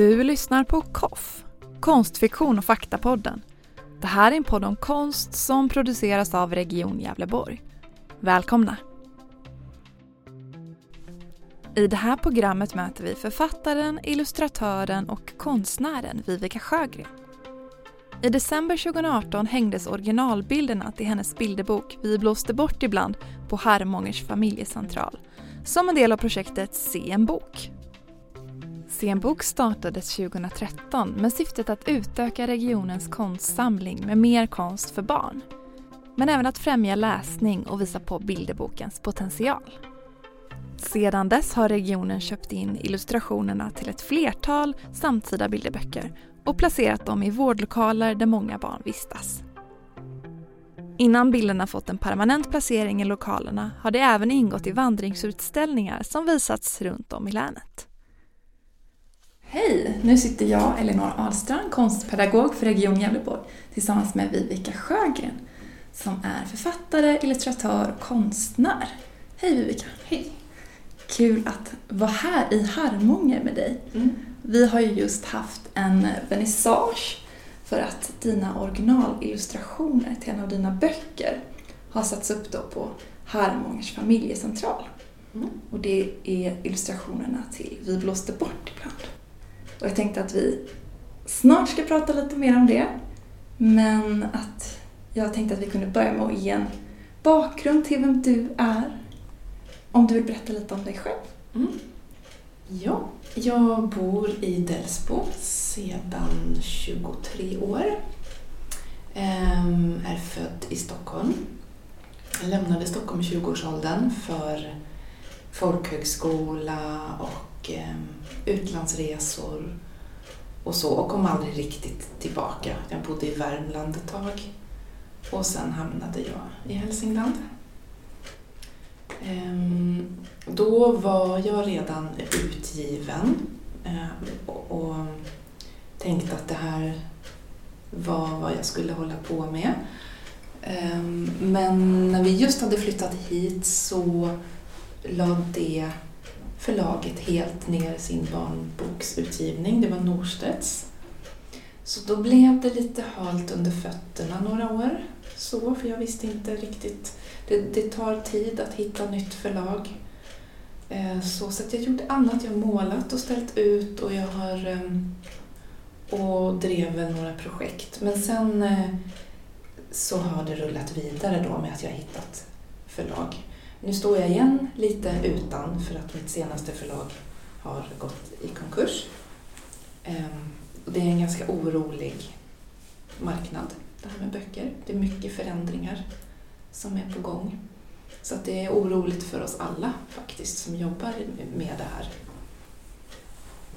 Du lyssnar på KOFF, Konstfiktion och faktapodden. Det här är en podd om konst som produceras av Region Gävleborg. Välkomna! I det här programmet möter vi författaren, illustratören och konstnären Vivica Sjögren. I december 2018 hängdes originalbilderna till hennes bilderbok Vi blåste bort ibland på Harmångers familjecentral som en del av projektet Se en bok. Scenbok bok startades 2013 med syftet att utöka regionens konstsamling med mer konst för barn. Men även att främja läsning och visa på bilderbokens potential. Sedan dess har regionen köpt in illustrationerna till ett flertal samtida bilderböcker och placerat dem i vårdlokaler där många barn vistas. Innan bilderna fått en permanent placering i lokalerna har de även ingått i vandringsutställningar som visats runt om i länet. Hej! Nu sitter jag, Elinor Ahlstrand, konstpedagog för Region Gävleborg tillsammans med Vivica Sjögren som är författare, illustratör och konstnär. Hej Vivica! Hej! Kul att vara här i Harmånger med dig. Mm. Vi har ju just haft en vernissage för att dina originalillustrationer till en av dina böcker har satts upp då på Harmångers familjecentral. Mm. Och det är illustrationerna till Vi blåste bort ibland. Och jag tänkte att vi snart ska prata lite mer om det. Men att jag tänkte att vi kunde börja med att ge en bakgrund till vem du är. Om du vill berätta lite om dig själv. Mm. Ja, jag bor i Delsbo sedan 23 år. Ehm, är född i Stockholm. Jag lämnade Stockholm i 20-årsåldern för folkhögskola och ehm, utlandsresor och så och kom aldrig riktigt tillbaka. Jag bodde i Värmland ett tag och sen hamnade jag i Hälsingland. Ehm, då var jag redan utgiven ehm, och tänkte att det här var vad jag skulle hålla på med. Men när vi just hade flyttat hit så lade det förlaget helt ner sin barnboksutgivning. Det var Norstedts. Så då blev det lite halt under fötterna några år. Så, för jag visste inte riktigt. Det, det tar tid att hitta nytt förlag. Eh, så, så att jag gjorde annat. Jag har målat och ställt ut och jag har ehm, och drev några projekt. Men sen eh, så har det rullat vidare då med att jag har hittat förlag. Nu står jag igen lite utan för att mitt senaste förlag har gått i konkurs. Ehm, Det är en ganska orolig marknad, det här med böcker. Det är mycket förändringar som är på gång. Så det är oroligt för oss alla faktiskt som jobbar med det här.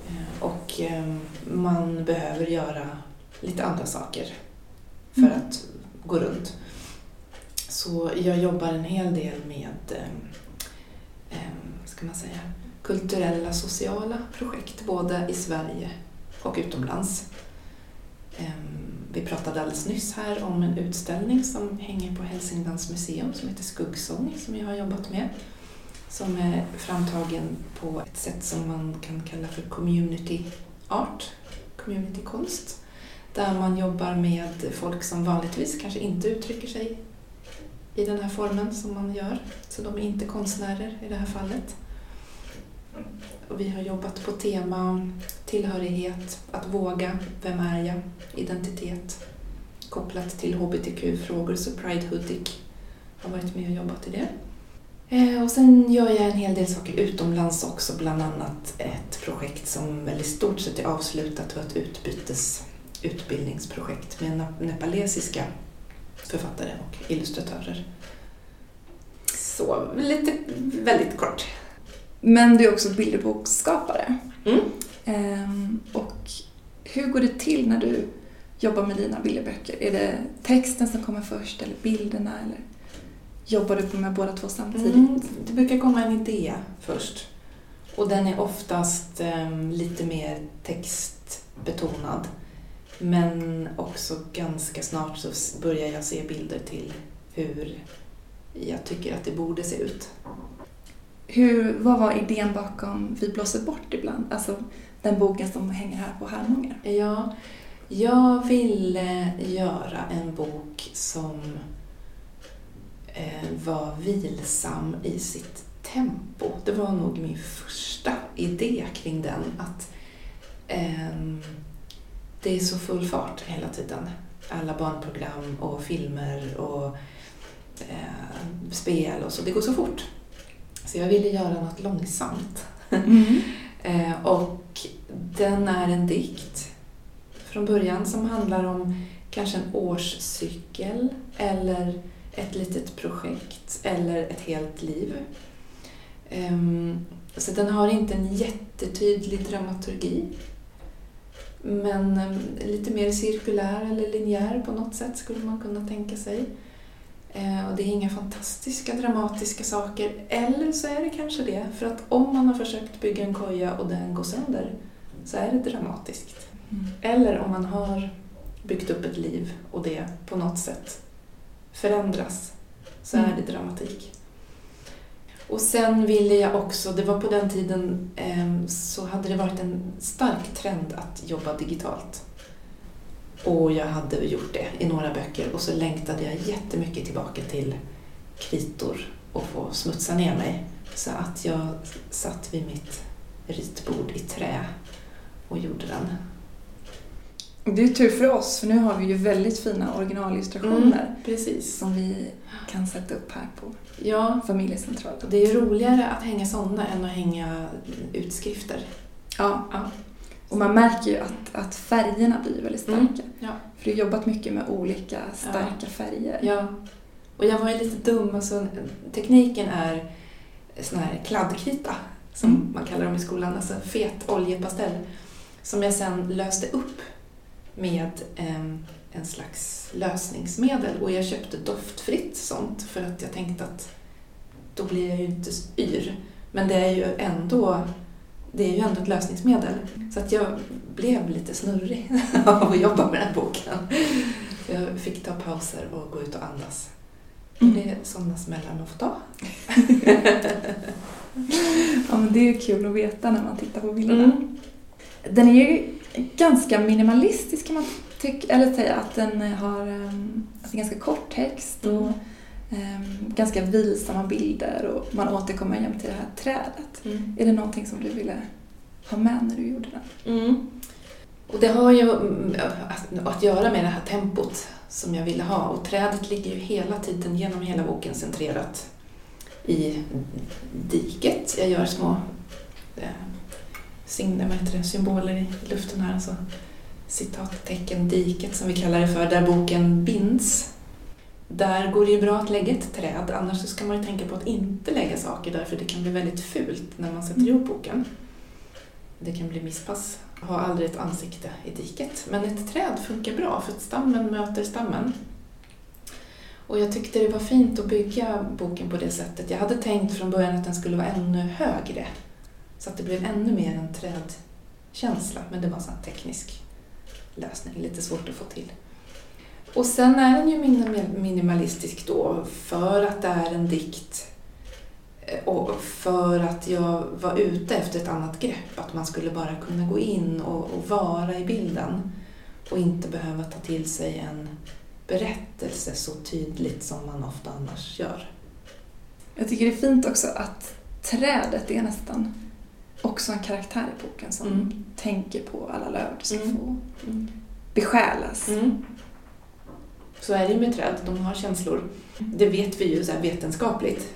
Eh, Och ehm, man behöver göra lite andra saker för Mm. att gå runt. Så jag jobbar en hel del med ehm, ehm, ska man säga, kulturella sociala projekt både i Sverige och utomlands. Ehm, vi pratade alldeles nyss här om en utställning som hänger på Hälsinglands museum som heter Skuggsång som jag har jobbat med. Som är framtagen på ett sätt som man kan kalla för community art, communitykonst. Där man jobbar med folk som vanligtvis kanske inte uttrycker sig i den här formen som man gör. Så de är inte konstnärer i det här fallet. Och vi har jobbat på tema tillhörighet, att våga, vem är jag, identitet kopplat till hbtq-frågor, så Pride Hudik har varit med och jobbat i det. Eh, och sen gör jag en hel del saker utomlands också, bland annat ett projekt som väl i stort sett är avslutat och ett utbytes utbildningsprojekt med nepalesiska författare och illustratörer. Så, lite väldigt kort. Men du är också bilderboksskapare. Mm. Ehm, och hur går det till när du jobbar med dina bilderböcker? Är det texten som kommer först eller bilderna? Eller jobbar du med båda två samtidigt? Mm, det brukar komma en idé först. Och den är oftast em, lite mer textbetonad. Men också ganska snart så börjar jag se bilder till hur jag tycker att det borde se ut. Hur, vad var idén bakom Vi blåser bort ibland? Alltså, den boken som hänger här på Harmånger? Ja, jag ville göra en bok som eh, var vilsam i sitt tempo. Det var nog min första idé kring den. Att eh, det är så full fart hela tiden. Alla barnprogram och filmer och eh, spel och så. Det går så fort. Så jag ville göra något långsamt. Mm. eh, och den är en dikt från början som handlar om kanske en årscykel eller ett litet projekt eller ett helt liv. Um, så den har inte en jättetydlig dramaturgi. Men um, lite mer cirkulär eller linjär på något sätt skulle man kunna tänka sig. Uh, och det är inga fantastiska dramatiska saker. Eller så är det kanske det. För att om man har försökt bygga en koja och den går sönder så är det dramatiskt. Mm. Eller om man har byggt upp ett liv och det på något sätt förändras så mm. är det dramatik. Och sen ville jag också, det var på den tiden eh, så hade det varit en stark trend att jobba digitalt. Och jag hade gjort det i några böcker och så längtade jag jättemycket tillbaka till kritor och få smutsa ner mig. Så att jag satt vid mitt ritbord i trä och gjorde den. Det är tur för oss, för nu har vi ju väldigt fina originalillustrationer mm, precis. som vi kan sätta upp här på ja. familjecentralen. Det är roligare att hänga sådana än att hänga utskrifter. Ja. ja. Och man märker ju att, att färgerna blir väldigt mm, starka. Mm, ja. För du har jobbat mycket med olika starka ja. färger. Ja. Och jag var ju lite dum. Alltså, tekniken är sån här kladdkrita, som mm. man kallar dem i skolan. Alltså fet oljepastell. Som jag sen löste upp med en, en slags lösningsmedel och jag köpte doftfritt sånt för att jag tänkte att då blir jag ju inte yr. Men det är ju ändå, det är ju ändå ett lösningsmedel. Så att jag blev lite snurrig av att jobba med den här boken. Jag fick ta pauser och gå ut och andas. Mm. Det är sådana smällar man får ta. ja, men det är ju kul att veta när man tittar på bilderna. Mm. Den är ju ganska minimalistisk kan man tycka, eller säga att den har alltså ganska kort text och um, ganska vilsamma bilder och man återkommer jämt till det här trädet. Mm. Är det någonting som du ville ha med när du gjorde den? Mm. Och det har ju mm, att göra med det här tempot som jag ville ha och trädet ligger ju hela tiden genom hela boken centrerat i diket. Jag gör små signa, vad heter det, symboler i luften här. Alltså citattecken, diket som vi kallar det för, där boken binds. Där går det ju bra att lägga ett träd, annars så ska man ju tänka på att inte lägga saker där för det kan bli väldigt fult när man sätter ihop boken. Det kan bli misspass. Ha aldrig ett ansikte i diket. Men ett träd funkar bra för att stammen möter stammen. Och jag tyckte det var fint att bygga boken på det sättet. Jag hade tänkt från början att den skulle vara ännu högre så att det blev ännu mer en trädkänsla, men det var en teknisk lösning, lite svårt att få till. Och sen är den ju minimalistisk då för att det är en dikt eh, och för att jag var ute efter ett annat grepp, att man skulle bara kunna gå in och, och vara i bilden och inte behöva ta till sig en berättelse så tydligt som man ofta annars gör. Jag tycker det är fint också att trädet är nästan också en karaktär i boken som mm. tänker på alla löv du ska mm. få mm. besjälas. Mm. Så är det ju med träd, de har känslor. Det vet vi ju så vetenskapligt.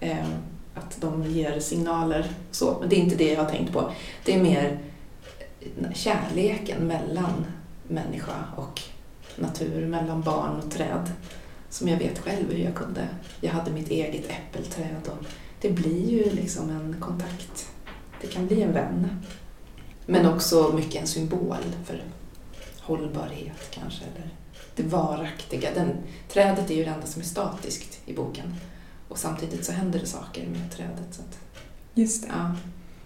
Eh, att de ger signaler så, men det är inte det jag har tänkt på. Det är mer kärleken mellan människa och natur, mellan barn och träd. Som jag vet själv hur jag kunde. Jag hade mitt eget äppelträd och det blir ju liksom en kontakt det kan bli en vän. Men också mycket en symbol för hållbarhet kanske, eller det varaktiga. Den, trädet är ju det enda som är statiskt i boken. Och samtidigt så händer det saker med trädet. Så att, Just det. Ja.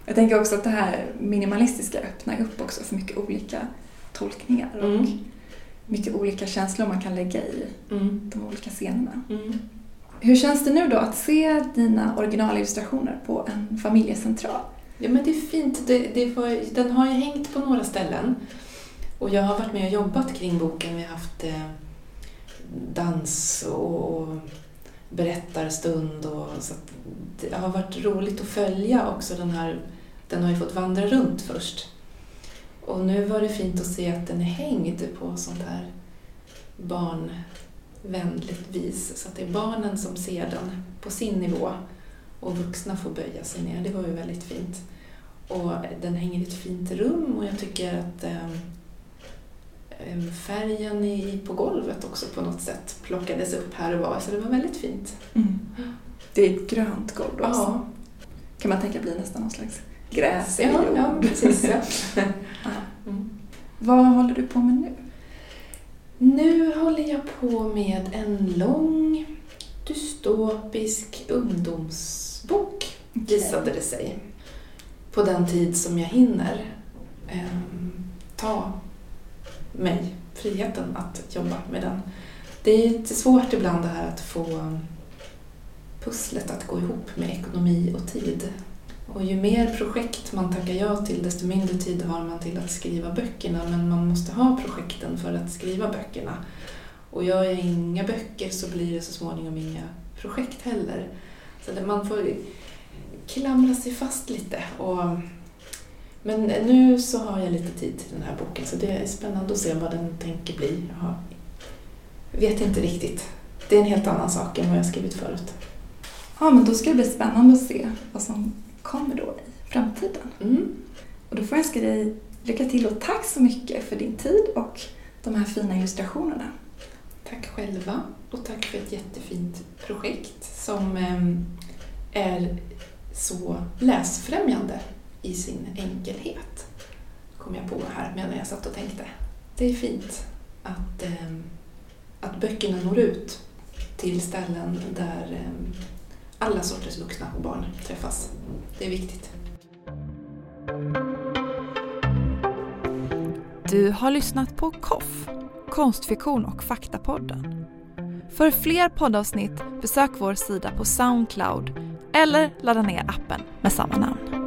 Jag tänker också att det här minimalistiska öppnar upp också för mycket olika tolkningar och mm. mycket olika känslor man kan lägga i mm. de olika scenerna. Mm. Hur känns det nu då att se dina originalillustrationer på en familjecentral? Ja, men det är fint. Det, det var, den har ju hängt på några ställen. Och jag har varit med och jobbat kring boken. Vi har haft eh, dans och berättarstund. Och, så det har varit roligt att följa också den här. Den har ju fått vandra runt först. Och nu var det fint att se att den är hängd på sånt här barnvänligt vis. Så att det är barnen som ser den på sin nivå och vuxna får böja sig ner. Det var ju väldigt fint. Och den hänger i ett fint rum och jag tycker att um, färgen i, på golvet också på något sätt plockades upp här och var, så det var väldigt fint. Mm. Det är ett grönt golv också. Ja. Kan man tänka bli nästan någon slags gräs ja, ja, precis. Ja. mm. Vad håller du på med nu? Nu håller jag på med en lång dystopisk ungdomsbok, okay. visade det sig. På den tid som jag hinner eh, ta mig friheten att jobba med den. Det är lite svårt ibland det här att få pusslet att gå ihop med ekonomi och tid. Och ju mer projekt man tackar ja till desto mindre tid har man till att skriva böckerna men man måste ha projekten för att skriva böckerna. Och gör jag inga böcker så blir det så småningom inga projekt heller. Så man får klamra sig fast lite. Och, men nu så har jag lite tid till den här boken så det är spännande att se vad den tänker bli. Jag vet inte riktigt. Det är en helt annan sak än vad jag skrivit förut. Ja, men då ska det bli spännande att se vad som kommer då i framtiden. Mm. Och då får jag önska dig lycka till och tack så mycket för din tid och de här fina illustrationerna. Tack själva och tack för ett jättefint projekt som ehm, är så läsfrämjande i sin enkelhet. kom jag på här medan jag satt och tänkte. Det är fint att, ehm, att böckerna når ut till ställen där ehm, alla sorters vuxna och barn träffas. Det är viktigt. Du har lyssnat på KOFF, konstfiktion och faktapodden. För fler poddavsnitt besök vår sida på Soundcloud eller ladda ner appen med samma namn.